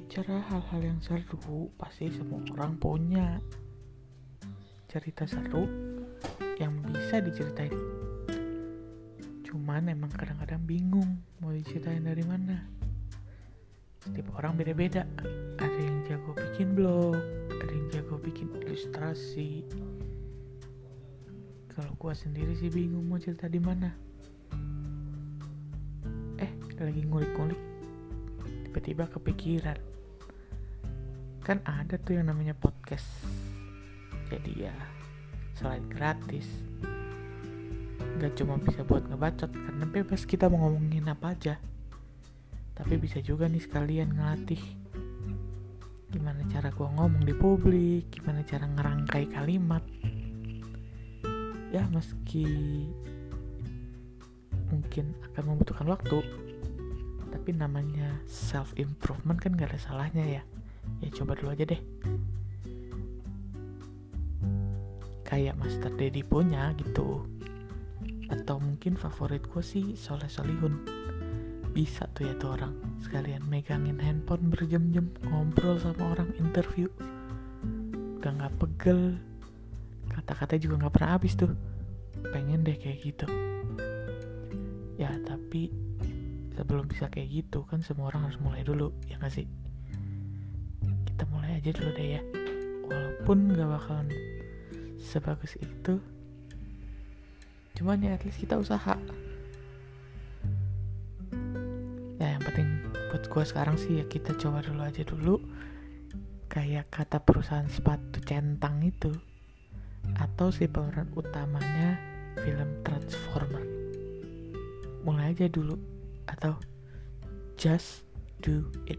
terserah hal-hal yang seru pasti semua orang punya cerita seru yang bisa diceritain. Cuman emang kadang-kadang bingung mau diceritain dari mana. Setiap orang beda-beda. Ada yang jago bikin blog ada yang jago bikin ilustrasi. Kalau gua sendiri sih bingung mau cerita di mana. Eh lagi ngulik-ngulik tiba-tiba kepikiran. Kan ada tuh yang namanya podcast. Jadi ya selain gratis nggak cuma bisa buat ngebacot karena bebas kita mau ngomongin apa aja. Tapi bisa juga nih sekalian ngelatih gimana cara gua ngomong di publik gimana cara ngerangkai kalimat. Ya meski mungkin akan membutuhkan waktu tapi namanya self improvement kan gak ada salahnya ya. Ya coba dulu aja deh. Kayak Master Daddy punya gitu. Atau mungkin favorit gue sih Soleh Solihun. Bisa tuh ya tuh orang. Sekalian megangin handphone berjam-jam ngobrol sama orang interview. Udah nggak pegel. Kata-kata juga nggak pernah habis tuh. Pengen deh kayak gitu. Ya tapi sebelum bisa kayak gitu kan semua orang harus mulai dulu ya gak sih? Kita mulai aja dulu deh ya. Walaupun gak bakalan sebagus itu cuman ya at least kita usaha. Ya yang penting buat gue sekarang sih ya kita coba dulu aja dulu. Kayak kata perusahaan sepatu centang itu atau si pemeran utamanya film Transformer. Mulai aja dulu atau just do it